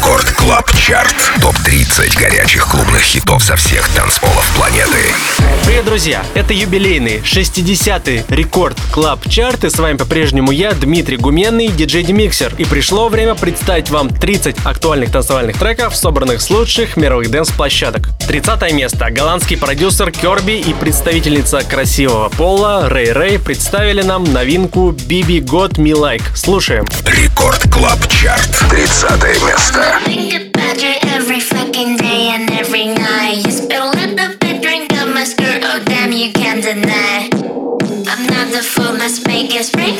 Record Club Chart. Топ-30 горячих клубных хитов со всех танцполов планеты. Привет, друзья! Это юбилейный 60-й Record Club Chart. И с вами по-прежнему я, Дмитрий Гуменный, диджей Demixer. И пришло время представить вам 30 актуальных танцевальных треков, собранных с лучших мировых dance-площадок. 30 место. Голландский продюсер Curbi и представительница красивого пола RayRay представили нам новинку BB Got Me Like. Слушаем. Record Club Chart. 30 место. matter every fucking day and every night. You spill in the bed, drink up my skirt, oh damn, you can't deny. I'm not the fool, let's make it spring.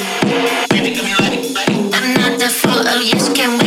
I'm not the fool, oh yes, can we?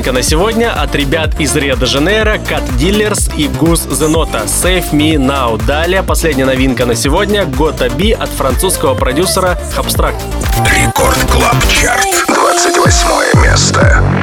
Новинка на сегодня от ребят из Рио-де-Жанейро, Cat Dealers и Guz Zanotto Save Me Now. Далее последняя новинка на сегодня Gotta Be от французского продюсера Abstract. Record Club Chart, 28 место.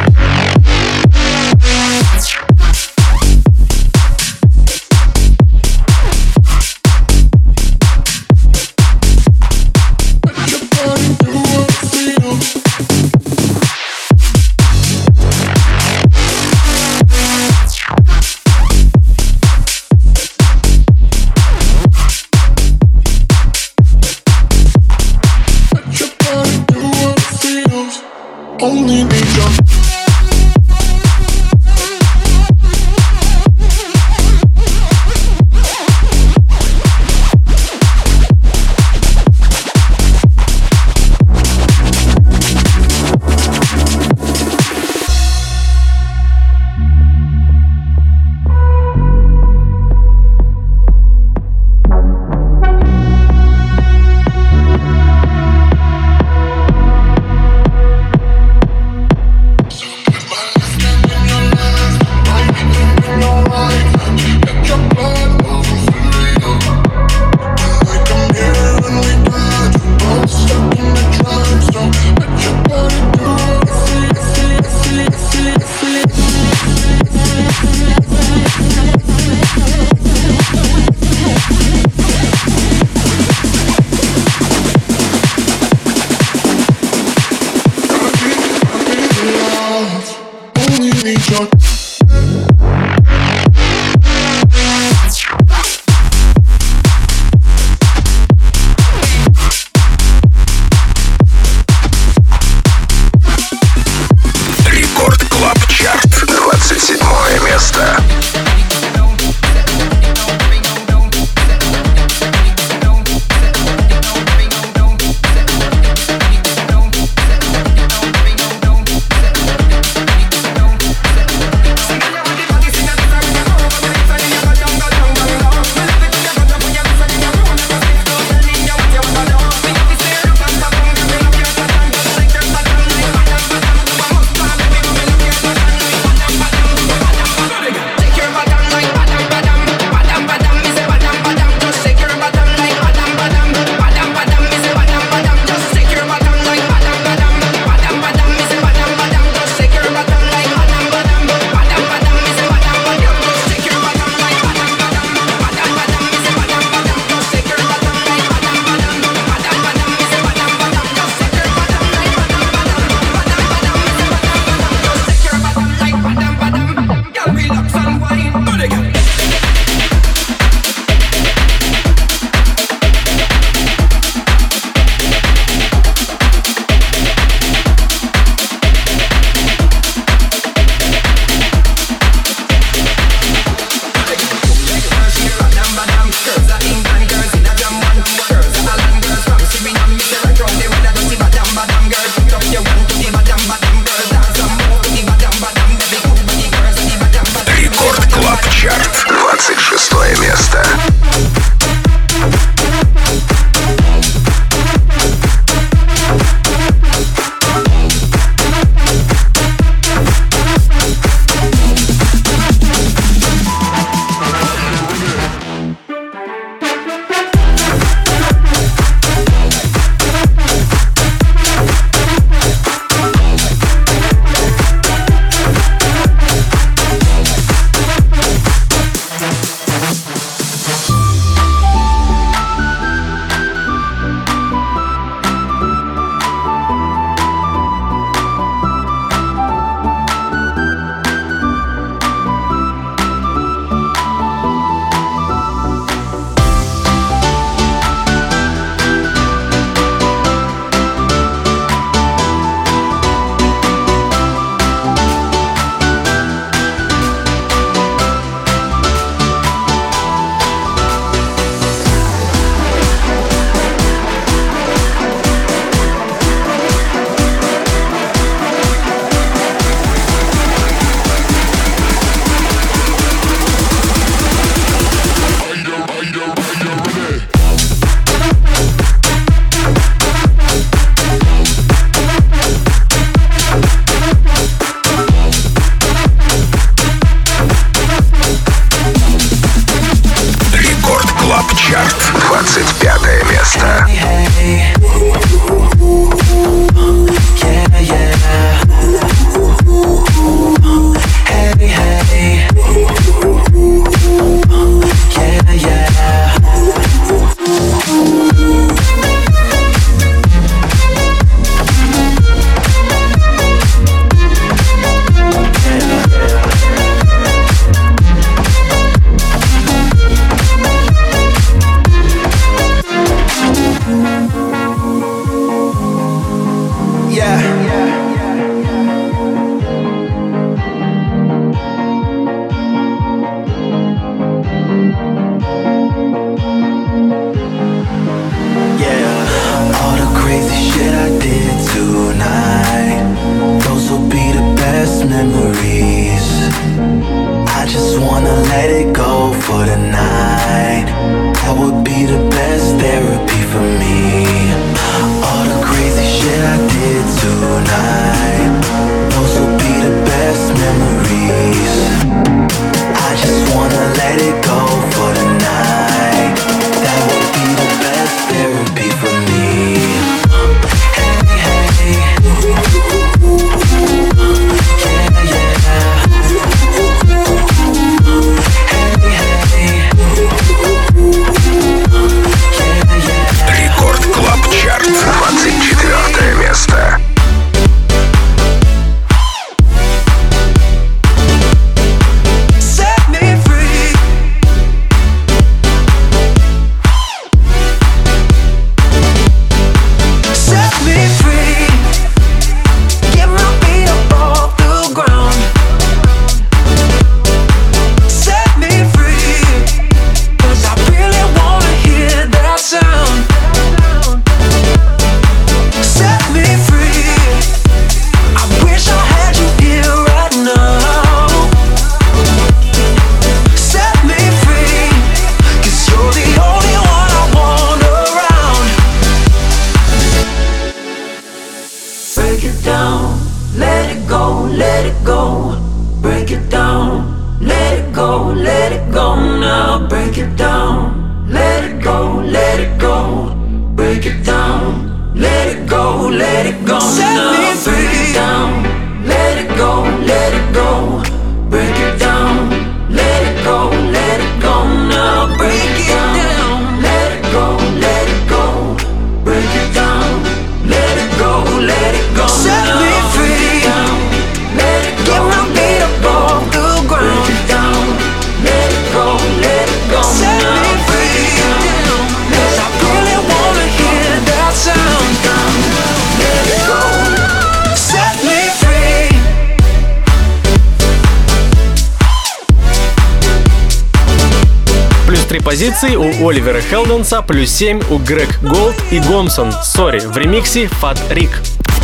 Позиции у Оливера Хелденса, плюс 7 у Грег Голд и Гомсон. Сори, в ремиксе Фат Рик.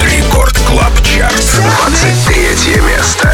Рекорд Клаб Чарт, 23 место.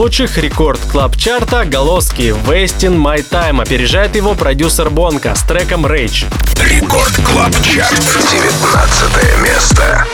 Лучших Record Club Chart'а Голоски Wasting My Time. Опережает его продюсер Bonka с треком Rage. Record Club Chart. 19 место.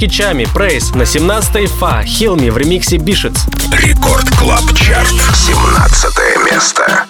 18 строчке Чами, Прейс. На 17 Фа, Хилми в ремиксе Бишец. Рекорд Клаб Чарт. 17 место.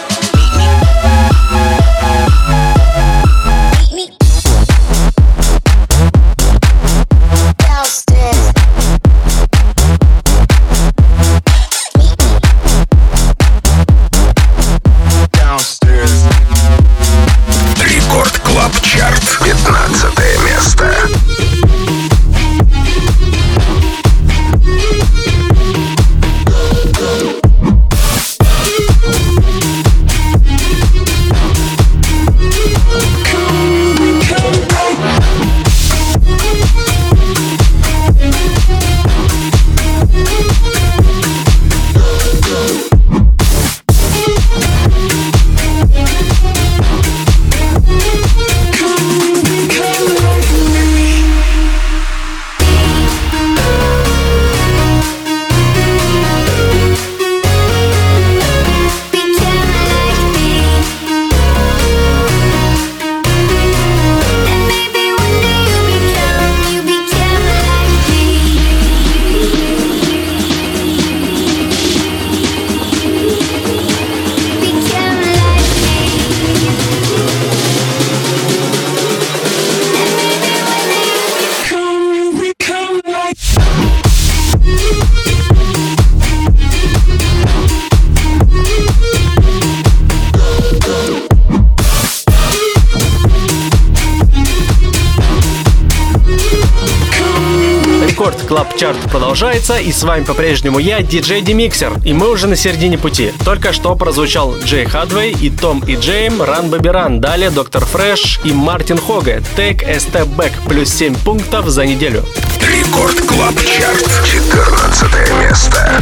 Продолжается, и с вами по-прежнему я, диджей Demixer. И мы уже на середине пути. Только что прозвучал Jay Hardway и Tom & Jame Run Baby Run. Далее Dr. Fresch и Martin Horger Take a Step Back плюс 7 пунктов за неделю. Record Club Chart. 14 место.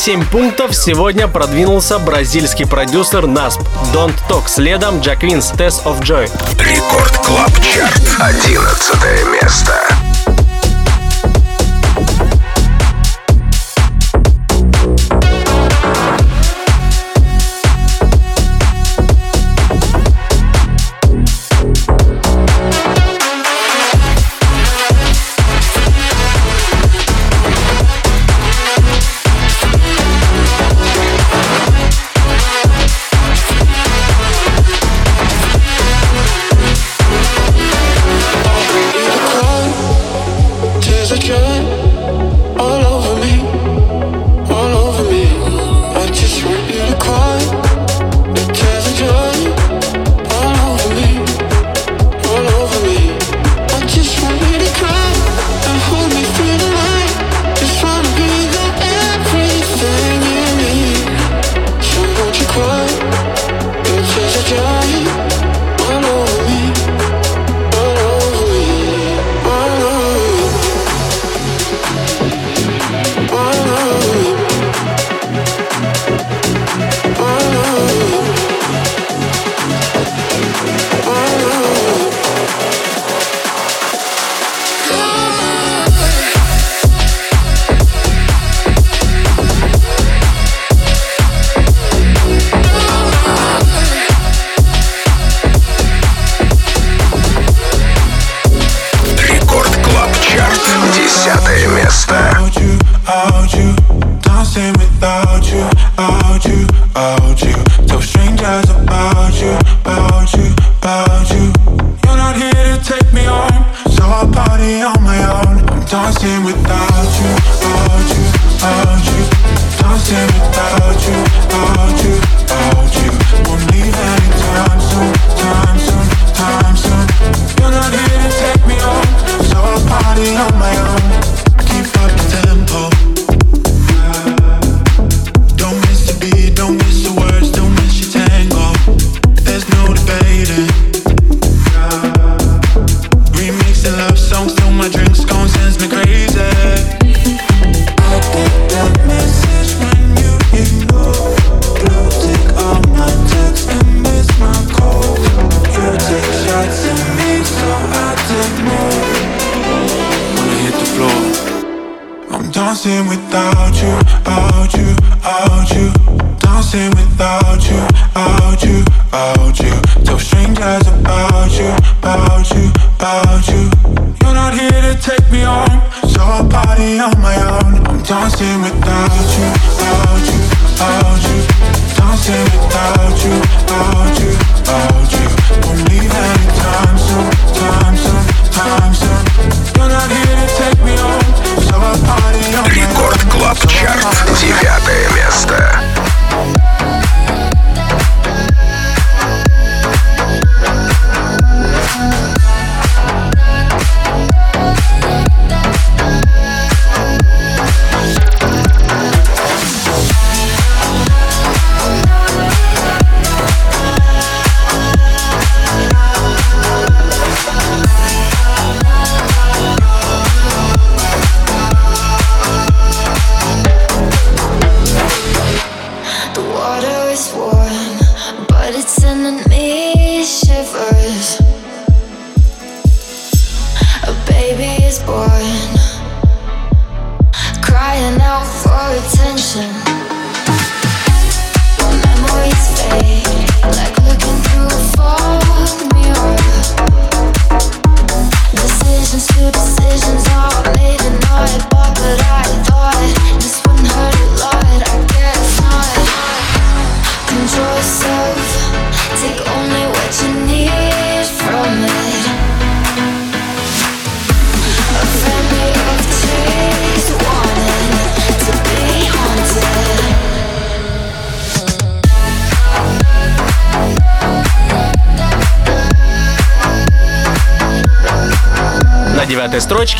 7 пунктов сегодня продвинулся бразильский продюсер Насп. Don't Talk, следом Jack Wins Taste of Joy. Record Club Chart, 11 место.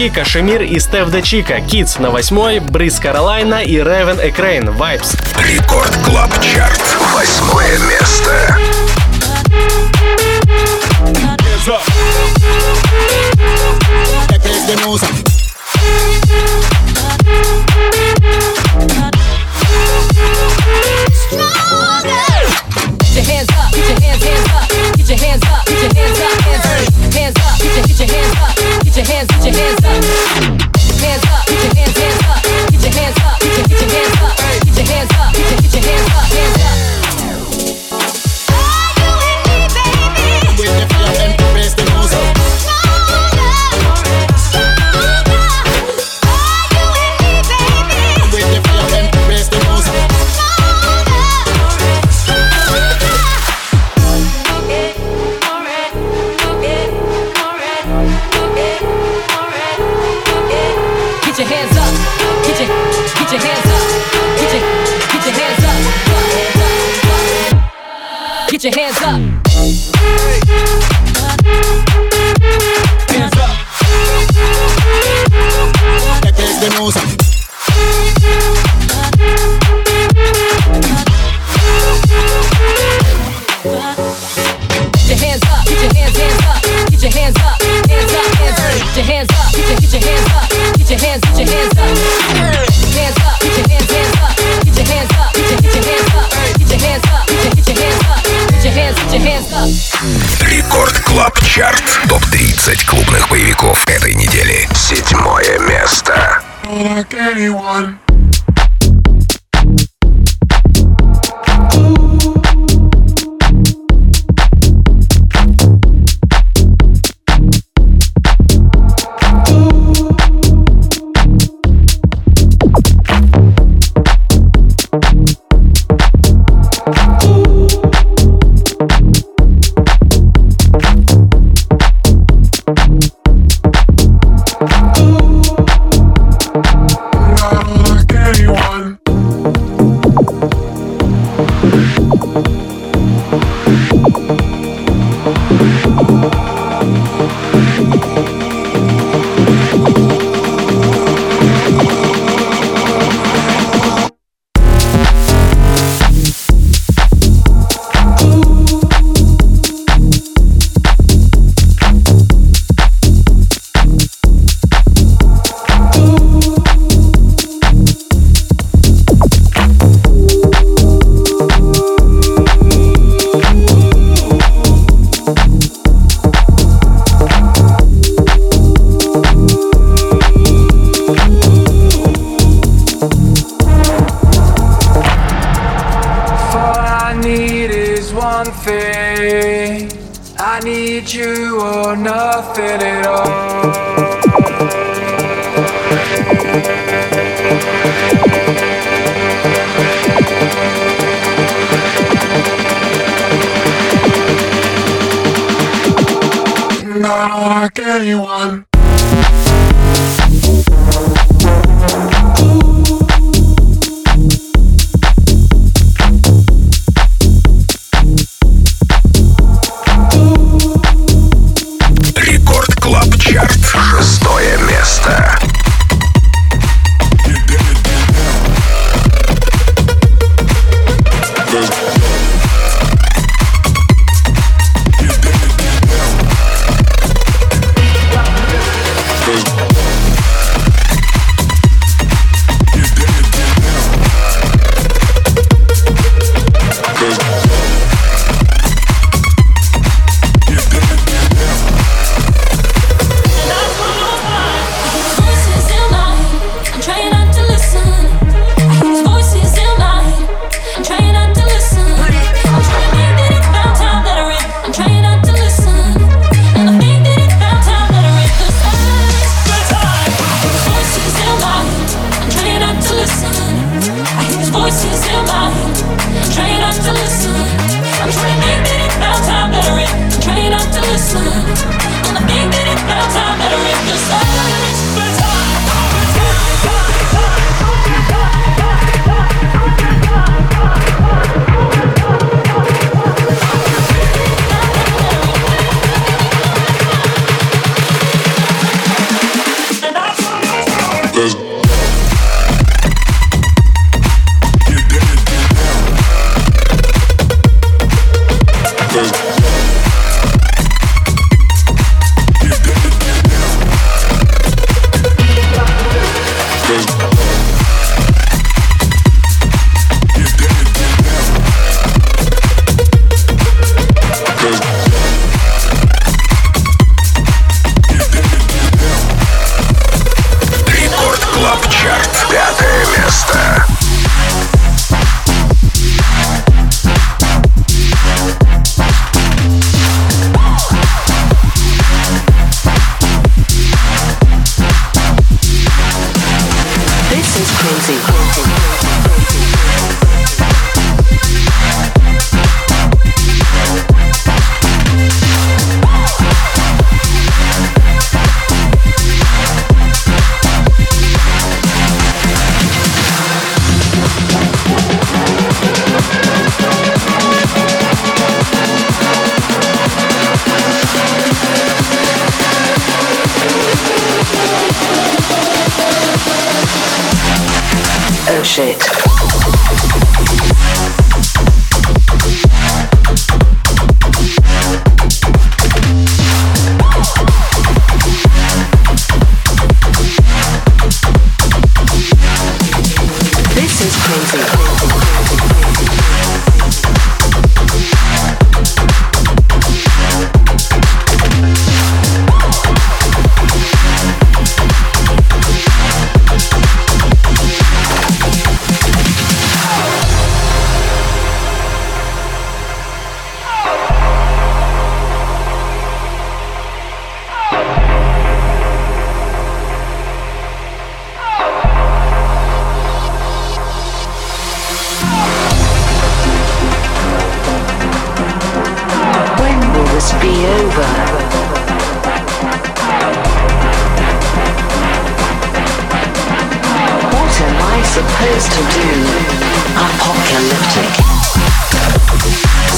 девочки Кашемир и Стеф Дачика, Китс на восьмой, Бриз Каролайна и Ревен Экрейн, вайпс. Рекорд Клаб Чарт, восьмое место. Get your hands up, get your hands up, get your hands up.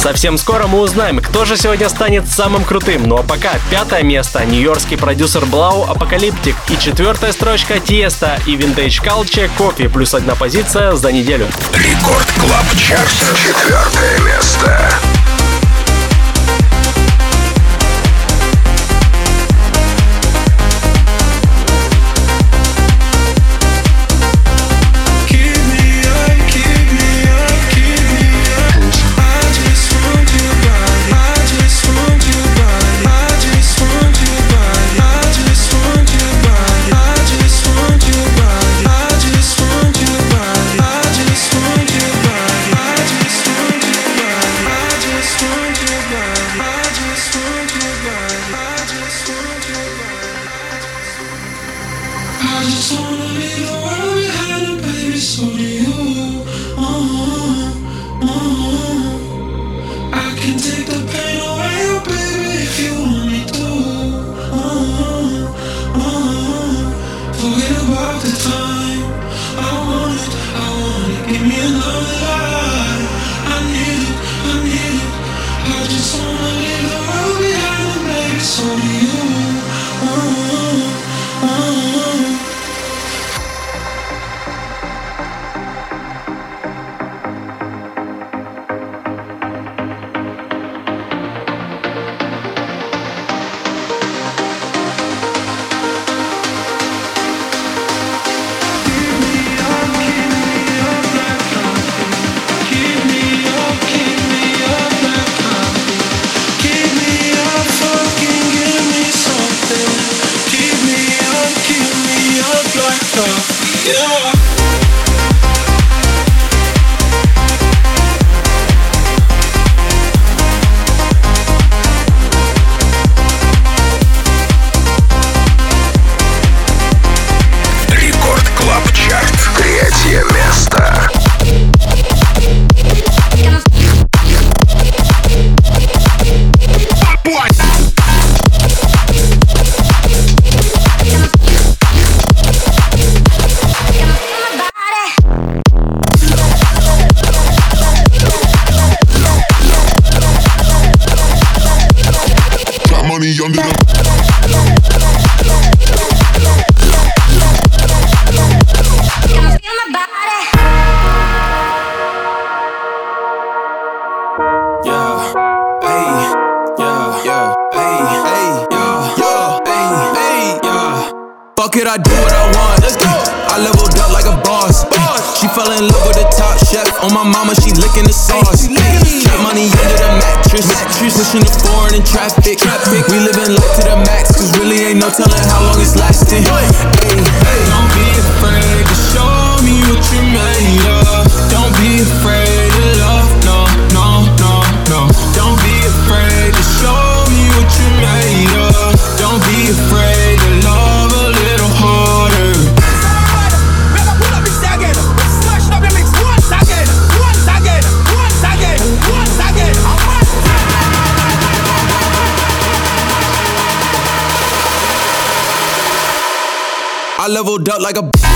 Совсем скоро мы узнаем, кто же сегодня станет самым крутым. Ну а пока пятое место нью-йоркский продюсер 3LAU Apocalyptic и четвертая строчка Tiësto и Vintage Culture Coffee плюс одна позиция за неделю. Record Club Chart. Четвертое место. On my mama, she licking the sauce. Take money under the mattress. mattress. Pushing the foreign in traffic. traffic. We living life to the max, cause really ain't no telling how long it's lasting. Hey, hey. Don't be afraid to show me what you made of. Don't be afraid. leveled up like a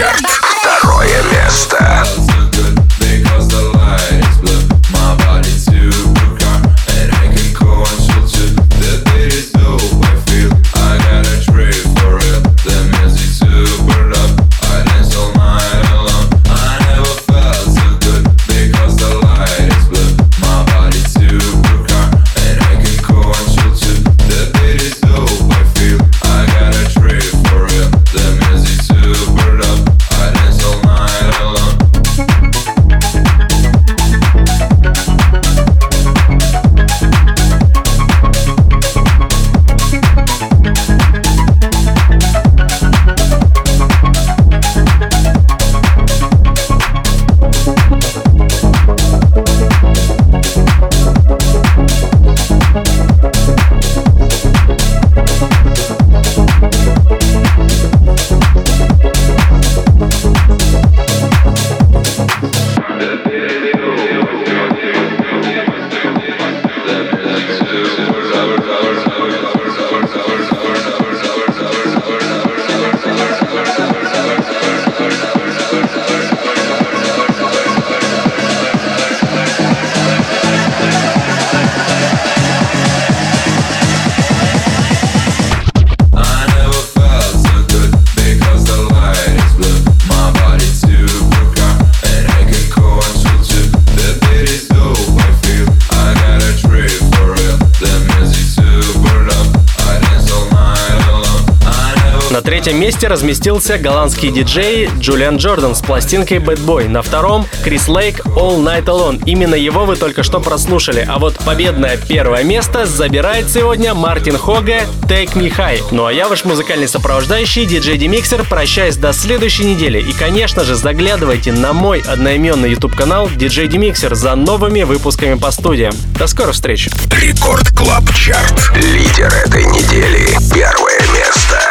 Чарт. Месте разместился голландский диджей Julian Jordan с пластинкой Bad Boy. На втором Chris Lake All Night Alone. Именно его вы только что прослушали. А вот победное первое место забирает сегодня Martin Horger Take Me High. Ну а я ваш музыкальный сопровождающий диджей Demixer. Прощаюсь до следующей недели. И конечно же заглядывайте на мой одноименный YouTube канал DJ Demixer за новыми выпусками по студиям. До скорых встреч! Record Club Чарт. Лидер этой недели. Первое место.